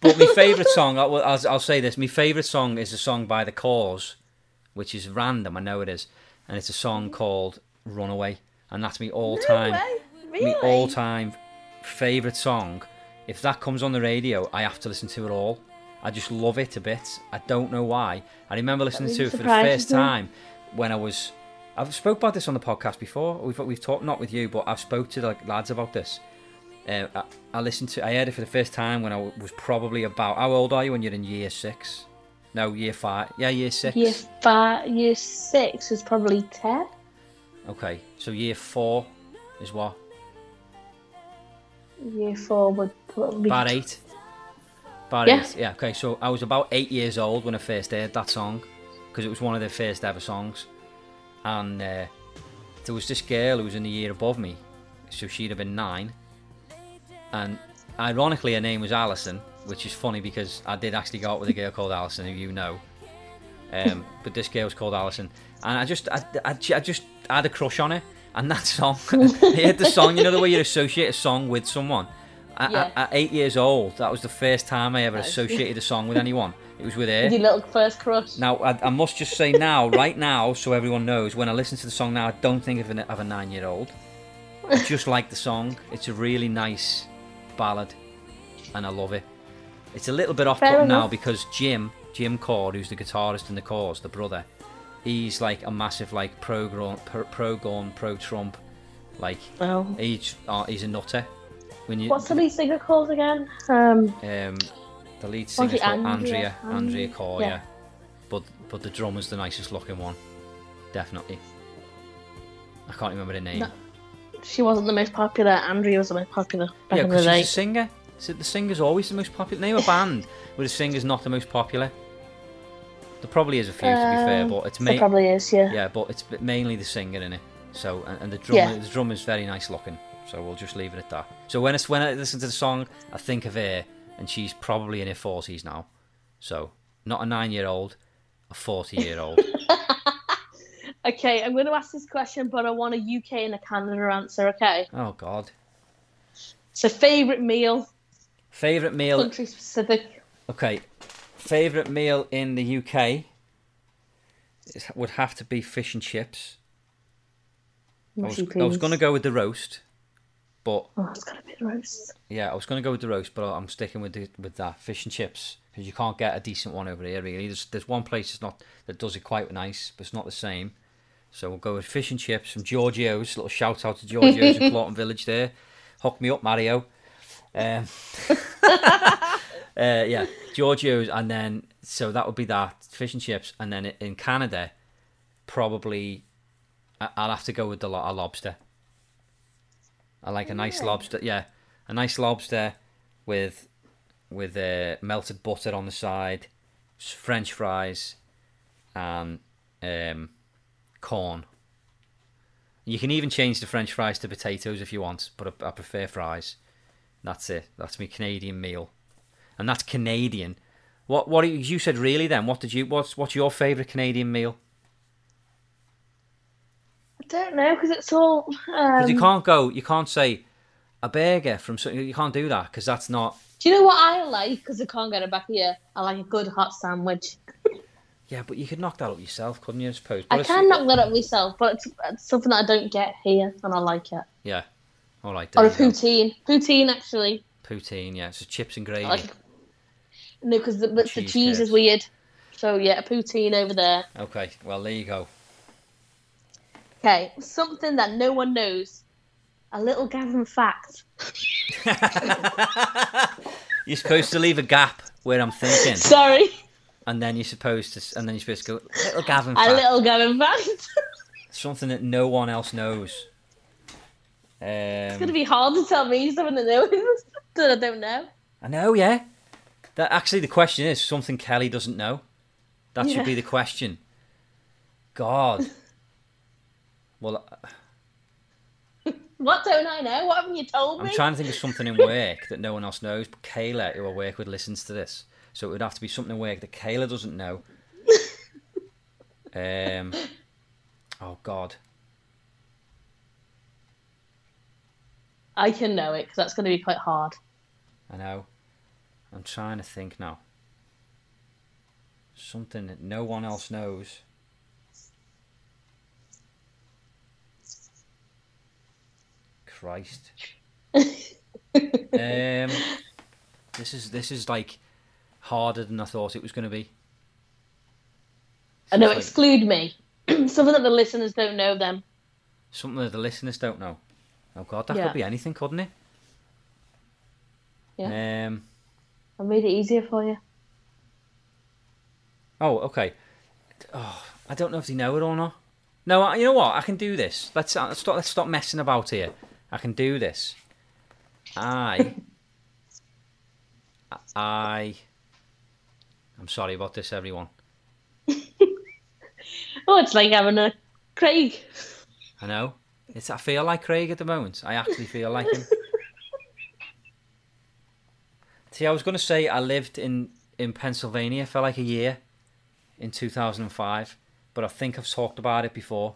But my favourite song, I'll, I'll, I'll say this: my favourite song is a song by The Corrs, which is random. I know it is, and it's a song mm. called "Runaway," and that's my all-time, No way. my all-time favourite song. If that comes on the radio, I have to listen to it all. I just love it a bit. I don't know why. I remember listening to it for the first me. time when I was. I've spoke about this on the podcast before. We've we've talked not with you, but I've spoke to like lads about this. Uh, I, I listened to. I heard it for the first time when I was probably about. How old are you when you're in year six? No, year five. Yeah, year six. Year five, year six is probably ten. Okay, so year four is what? Year four would probably About eight. About Yeah. eight. Yeah. Okay, so I was about eight years old when I first heard that song because it was one of their first ever songs, and uh, there was this girl who was in the year above me, so she'd have been nine, and ironically her name was Alison, which is funny because I did actually go out with a girl called Alison who you know. Um, but this girl was called Alison, and I just, I, I, I just had a crush on her. And that song, I heard the song. You know the way you associate a song with someone. At, Yeah. at, at eight years old, that was the first time I ever associated a song with anyone. It was with her. Your little first crush. Now, I, I must just say now, right now, so everyone knows, when I listen to the song now, I don't think of, an, of a nine-year-old. I just like the song. It's a really nice ballad, and I love it. It's a little bit off-putting Fair now because Jim, Jim Corr, who's the guitarist in the Corrs, the brother, he's like a massive like pro-gun, pro- pro-gun, pro-Trump, like Oh. he's uh, he's a nutter. When you What's the lead singer called again? Um, um, the lead singer's it called Andrea, Andrea? Andrea Corr, yeah. yeah. But but the drummer's the nicest looking one, definitely. I can't remember the name. No, she wasn't the most popular. Andrea was the most popular back yeah, in the because she's day. a singer. So the singer's always the most popular. Name of a band where the singer's not the most popular. There probably is a few to be fair, Um, but it's ma- probably is, yeah. yeah, but it's mainly the singer in it. So and, and the drummer, Yeah. the drummer's very nice looking. So we'll just leave it at that. So when it's when I listen to the song, I think of her, and she's probably in her forties now. So not a nine-year-old, a forty-year-old. Okay, I'm going to ask this question, but I want a UK and a Canada answer. Okay. oh God. So, favorite meal, Favorite meal? country specific. Okay, favorite meal in the UK is, would have to be fish and chips. I was, I was going to go with the roast, but Oh, it's gotta be the roast. yeah, I was going to go with the roast, but I'm sticking with the, with that fish and chips because you can't get a decent one over here. Really, there's, there's one place that's not that does it quite nice, but it's not the same. So we'll go with fish and chips from Giorgio's. Little shout out to Giorgio's in Claughton Village there. Hook me up, Mario. Um, uh, yeah, Giorgio's, and then so that would be that fish and chips, and then in Canada, probably I'll have to go with the a lobster. I like a nice Yeah. lobster. Yeah, a nice lobster with with uh, melted butter on the side, French fries, and um, corn. You can even change the French fries to potatoes if you want, but I, I prefer fries. That's it. That's my Canadian meal, and that's Canadian. What what you said really then? What did you what's what's your favourite Canadian meal? I don't know because it's all. Um, you can't go. You can't say a burger from. something. You can't do that because that's not. Do you know what I like? Because I can't get it back here. I like a good hot sandwich. Yeah, but you could knock that up yourself, couldn't you? I suppose. I But it's- can knock that up myself, but it's, it's something that I don't get here, and I like it. Yeah. All right. Or a you go. poutine. Poutine, actually. Poutine. Yeah, so chips and gravy. Like. No, because the, the Cheese cheese is weird. So yeah, a poutine over there. Okay. Well, there you go. Okay, something that no one knows. A little Gavin fact. You're supposed to leave a gap where I'm thinking, Sorry, and then you're supposed to, and then you're supposed to go little Gavin a little Gavin fact. something that no one else knows. Um, it's gonna be hard to tell me something that no one that I don't know. I know, yeah. That actually, the question is something Kelly doesn't know. That Yeah. should be the question. God. Well, What don't I know? What haven't you told me? I'm trying to think of something in work that no one else knows, but Kayla, who I work with, listens to this. So it would have to be something in work that Kayla doesn't know. um. Oh God. I can know it because that's gonna be quite hard. I know. I'm trying to think now. Something that no one else knows. Christ. um, this is this is like harder than I thought it was going to be. I know. Exclude me. something that the listeners don't know. Then something that the listeners don't know. Oh God, that Yeah. could be anything, couldn't it? Yeah. Um. I made it easier for you. Oh, okay. Oh, I don't know if they know it or not. No, I- you know what? I can do this. Let's uh, let's stop. Let's stop messing about here. I can do this. I. I. I'm sorry about this, everyone. Oh, it's like having a Craig. I know. It's. I feel like Craig at the moment. I actually feel like him. See, I was going to say I lived in in Pennsylvania for like a year in 2005, but I think I've talked about it before.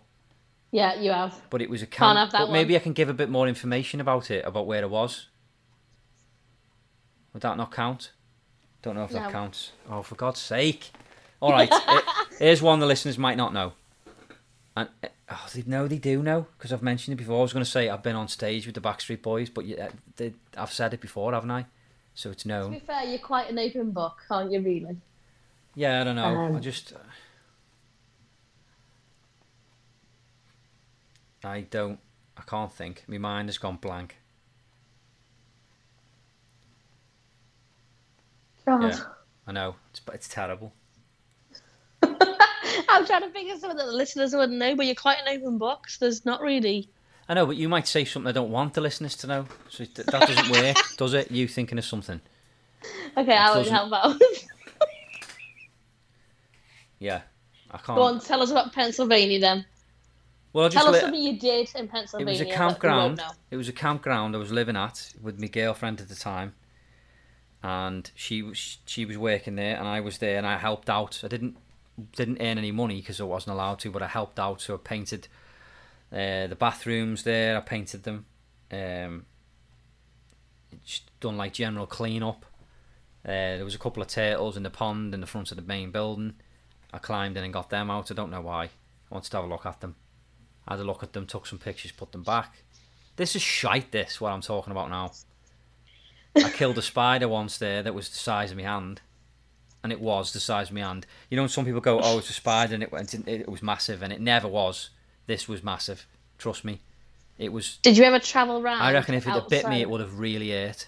Yeah, you have. But it was a Can't have that but maybe I can give a bit more information about it, about where it was. Would that not count? Don't know if that No. counts. Oh, for God's sake! All right, here- here's one the listeners might not know. And uh, oh, they know they do know because I've mentioned it before. I was going to say I've been on stage with the Backstreet Boys, but yeah, they, I've said it before, haven't I? So it's To known. be fair, you're quite an open book, aren't you? Really? Yeah, I don't know. I Um, just. I don't. I can't think. My mind has gone blank. God. Yeah. I know. It's it's terrible. I'm trying to think of something that the listeners wouldn't know, but you're quite an open book. So there's not really. I know, but you might say something I don't want the listeners to know. So th- that doesn't work, does it? You thinking of something? Okay, I won't help out. Yeah, I can't. Go on, tell us about Pennsylvania then. Well, I just Tell us something you did in Pennsylvania. it was a campground. It was a campground I was living at with my girlfriend at the time, and she was she was working there, and I was there, and I helped out. I didn't didn't earn any money because I wasn't allowed to, but I helped out. So I painted uh, the bathrooms there. I painted them. Um, done like general clean up. Uh, there was a couple of turtles in the pond in the front of the main building. I climbed in and got them out. I don't know why. I wanted to have a look at them. I had a look at them, took some pictures, put them back. This is shite. This what I'm talking about now. I killed a spider once there that was the size of my hand, and it was the size of my hand. You know, some people go, "Oh, it's a spider," and it went, it was massive, and it never was. This was massive. Trust me, it was. Did you ever travel around? I reckon if it had bit me, it would have really hurt.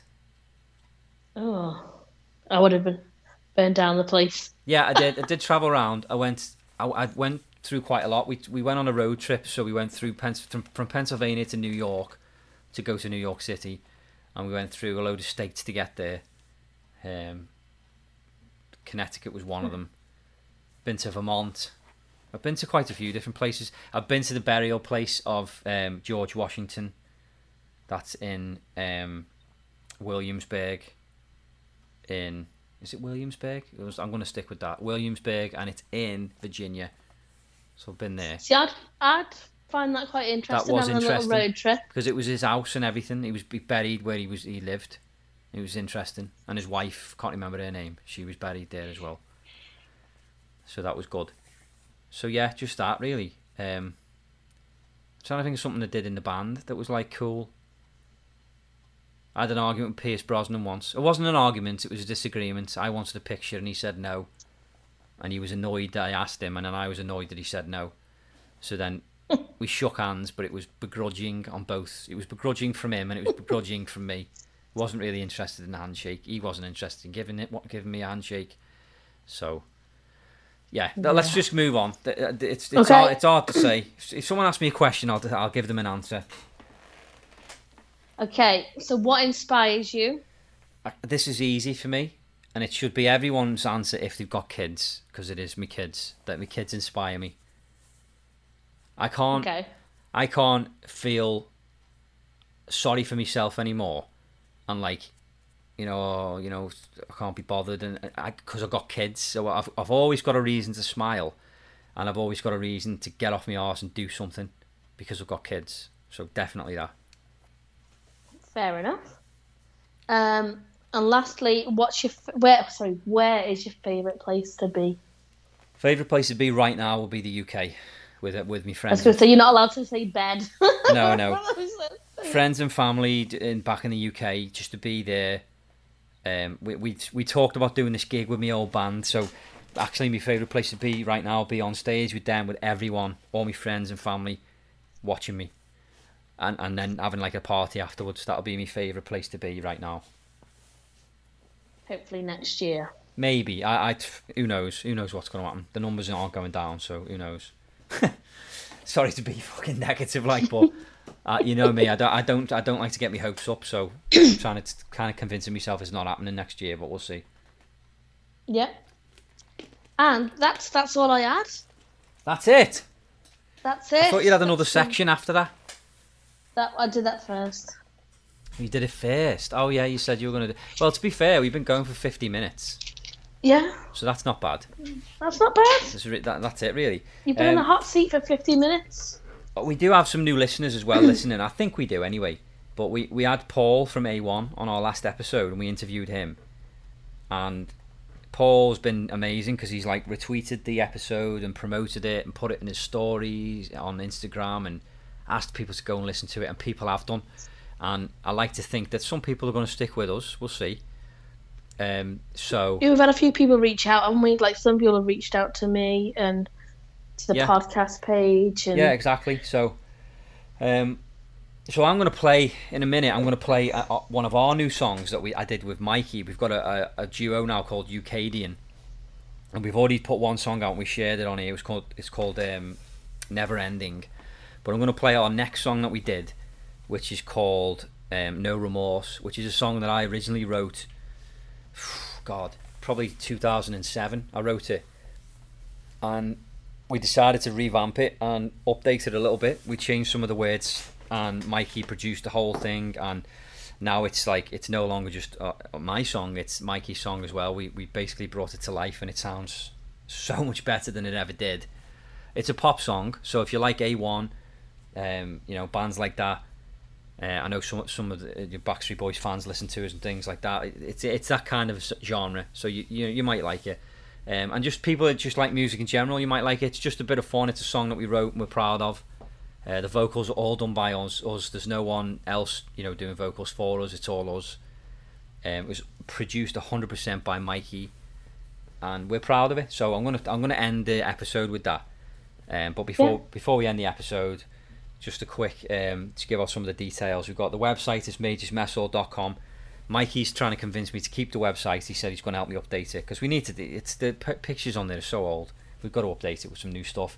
Oh, I would have been burned down the place. Yeah, I did. I did travel around. I went. I, I went through quite a lot. We we went on a road trip, so we went through Pens- from, from Pennsylvania to New York to go to New York City, and we went through a load of states to get there. Um, Connecticut was one of them. Been to Vermont. I've been to quite a few different places. I've been to the burial place of um, George Washington. That's in um, Williamsburg. In is it Williamsburg? It was, I'm going to stick with that. Williamsburg, and it's in Virginia. So I've been there See, I'd, I'd find that quite interesting. That was having interesting. a little road trip. because it was his house and everything. He was buried where he was. He lived. It was interesting, and his wife can't remember her name. She was buried there as well. So that was good. So yeah, just that really. Um, trying to think of something I did in the band that was like cool. I had an argument with Pierce Brosnan once. It wasn't an argument; it was a disagreement. I wanted a picture, and he said no. And he was annoyed that I asked him, and then I was annoyed that he said no. So then we shook hands, but it was begrudging on both. It was begrudging from him, and it was begrudging from me. Wasn't really interested in a handshake. He wasn't interested in giving it, what giving me a handshake. So, yeah, th- let's just move on. It's it's, Okay. hard, it's hard to say. If- someone asks me a question, I'll I'll give them an answer. Okay, so what inspires you? This is easy for me, and it should be everyone's answer if they've got kids, because it is me kids. That my kids inspire me. I can't. Okay. I can't feel sorry for myself anymore, and like, you know, you know, I can't be bothered, and because I've got kids, so I've I've always got a reason to smile, and I've always got a reason to get off my arse and do something, because I've got kids. So definitely that. Fair enough. Um, and lastly, what's your where? Sorry, where is your favourite place to be? Favorite place to be right now will be the UK, with with my I was friends. going to say you're not allowed to say bed. No, no. friends and family in back in the UK just to be there. Um, we, we we talked about doing this gig with my old band, so actually my favourite place to be right now be on stage with them, with everyone, all my friends and family, watching me, and and then having like a party afterwards. That'll be my favourite place to be right now. Hopefully next year. Maybe I, I who knows who knows what's going to happen. The numbers aren't going down, so who knows. Sorry to be fucking negative, like, but uh, you know me. I don't, I don't, I don't like to get my hopes up. So I'm trying to kind of convincing myself it's not happening next year, but we'll see. Yeah. And that's that's all I had. That's it. That's it. I thought you had another That's- section after that. That I did that first. You did it first. Oh yeah, you said you were going to. do... Well, to be fair, we've been going for 50 minutes, Yeah, so that's not bad. that's not bad. That's, re- that, that's it, really. You've been in the Um, hot seat for 15 minutes. But we do have some new listeners as well listening. I think we do anyway. But we, we had Paul from A1 on our last episode and we interviewed him. And Paul's been amazing because he's like retweeted the episode and promoted it and put it in his stories on Instagram and asked people to go and listen to it. And people have done. And I like to think that some people are going to stick with us. We'll see. Um, so Yeah, We've had a few people reach out, and we like some people have reached out to me and to the Yeah. podcast page. And Yeah, exactly. So, um, so I'm going to play in a minute. I'm going to play uh, uh, one of our new songs that we I did with Mikey. We've got a, a, a duo now called Ukadian, and we've already put one song out. and We shared it on here. It was called it's called um, Never Ending. But I'm going to play our next song that we did, which is called um, No Remorse, which is a song that I originally wrote. God, probably 2007. I wrote it, and we decided to revamp it and update it a little bit. We changed some of the words, and Mikey produced the whole thing. And now it's like it's no longer just uh, my song; it's Mikey's song as well. We we basically brought it to life, and it sounds so much better than it ever did. It's a pop song, so if you like A1, um, you know bands like that, Uh, I know some some of the, your Backstreet Boys fans listen to us and things like that. It's it's that kind of genre, so you you, you might like it. Um, and just people that just like music in general, you might like it. It's just a bit of fun. It's a song that we wrote and we're proud of. Uh, the vocals are all done by us. Us. There's no one else, you know, doing vocals for us. It's all us. Um, it was produced 100% by Mikey, and we're proud of it. So I'm gonna I'm gonna end the episode with that. Um, but before Yeah. before we end the episode, just a quick um, to give out some of the details. We've got the website is majorsmesshall.com. Mikey's trying to convince me to keep the website. He said he's going to help me update it because we need to. It's the p- pictures on there are so old. We've got to update it with some new stuff.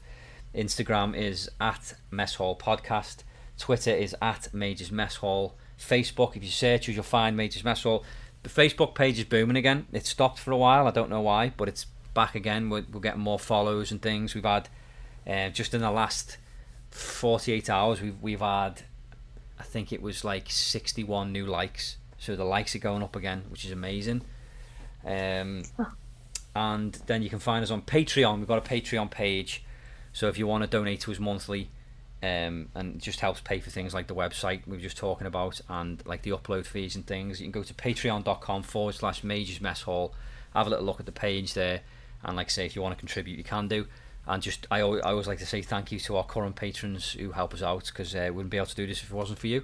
Instagram is at Mess Hall Podcast. Twitter is at Majors Mess Hall. Facebook, if you search, you'll find Majors Mess Hall. The Facebook page is booming again. It stopped for a while. I don't know why, but it's back again. We're, we're getting more follows and things. We've had uh, just in the last 48 hours, we've we've had, I think it was like 61 new likes. So the likes are going up again, which is amazing. Um, and then you can find us on Patreon. We've got a Patreon page. So if you want to donate to us monthly, um, and just helps pay for things like the website we were just talking about and like the upload fees and things, you can go to patreon.com forward slash majors mess hall. Have a little look at the page there, and like say, if you want to contribute, you can do. And just I always, I always like to say thank you to our current patrons who help us out because uh, we wouldn't be able to do this if it wasn't for you.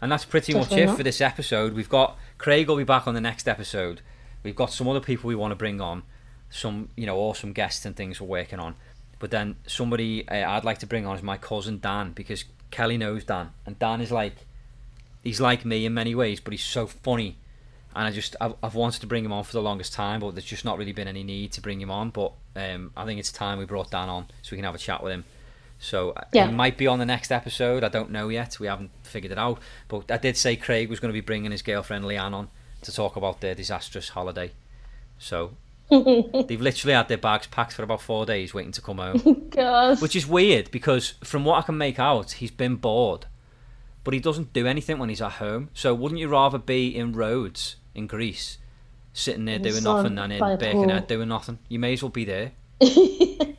And that's pretty much it not. for this episode. We've got Craig will be back on the next episode. We've got some other people we want to bring on, some you know awesome guests and things we're working on. But then somebody uh, I'd like to bring on is my cousin Dan because Kelly knows Dan, and Dan is like he's like me in many ways, but he's so funny. And I just I've, I've wanted to bring him on for the longest time, but there's just not really been any need to bring him on. But um, I think it's time we brought Dan on so we can have a chat with him. So uh, Yeah. he might be on the next episode. I don't know yet. We haven't figured it out. But I did say Craig was going to be bringing his girlfriend Leanne on to talk about their disastrous holiday. So they've literally had their bags packed for about four days, waiting to come home. God. Which is weird because from what I can make out, he's been bored, but he doesn't do anything when he's at home. So wouldn't you rather be in Rhodes in Greece, sitting there doing nothing, than in by a Birkenhead doing nothing? You may as well be there.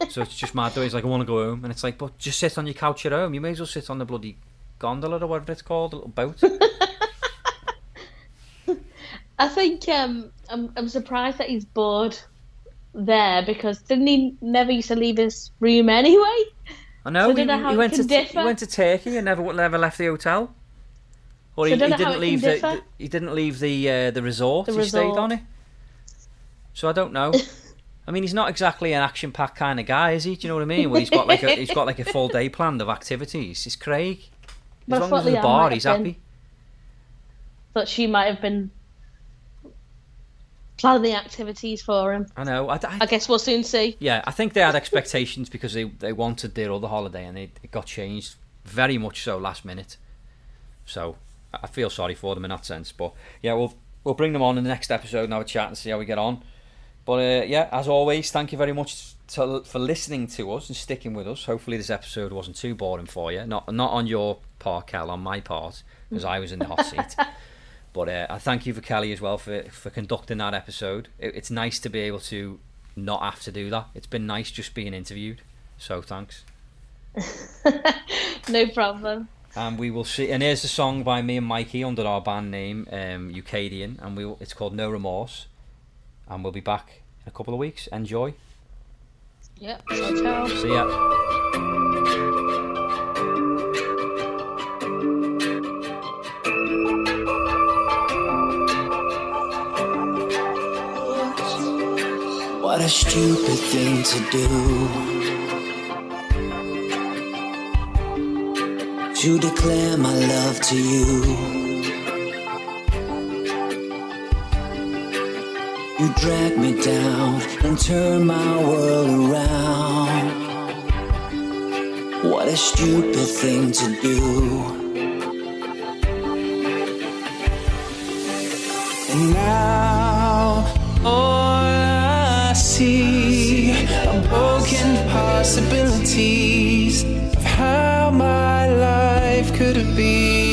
so it's just mad though. He's like, I want to go home, and it's like, but just sit on your couch at home. You may as well sit on the bloody gondola or whatever it's called, the little boat. I think um, I'm I'm surprised that he's bored there because didn't he never used to leave his room anyway? I know. So he, don't know he went to he went to Turkey and never never left the hotel. Or So he, he didn't leave the, differ. he didn't leave the uh, the resort. The he stayed on it. So I don't know. I mean, he's not exactly an action-packed kind of guy, is he? Do you know what I mean? Well, he's got like a he's got like a full day planned of activities. It's Craig. As But long as Leanne bar, he's been- happy. Thought she might have been planning the activities for him. I know. I, I- I guess we'll soon see. yeah, I think they had expectations because they, they wanted their other holiday and they, it got changed very much so last minute. So I feel sorry for them in that sense. But yeah, we'll we'll bring them on in the next episode and have a chat and see how we get on. But uh, yeah, as always, thank you very much to, for listening to us and sticking with us. Hopefully, this episode wasn't too boring for you. Not not on your part, Cal, on my part, because I was in the hot seat. But uh, I thank you for Kelly as well for for conducting that episode. It, it's nice to be able to not have to do that. It's been nice just being interviewed. So thanks. no problem. And we will see. And here's a song by me and Mikey under our band name, um, Ukadian, and we will, it's called No Remorse. And we'll be back in a couple of weeks. Enjoy. Yep. Ciao, ciao. See ya. What a stupid thing to do. To declare my love to you. You drag me down and turn my world around. What a stupid thing to do. And now all I see are broken possibilities of how my could have been.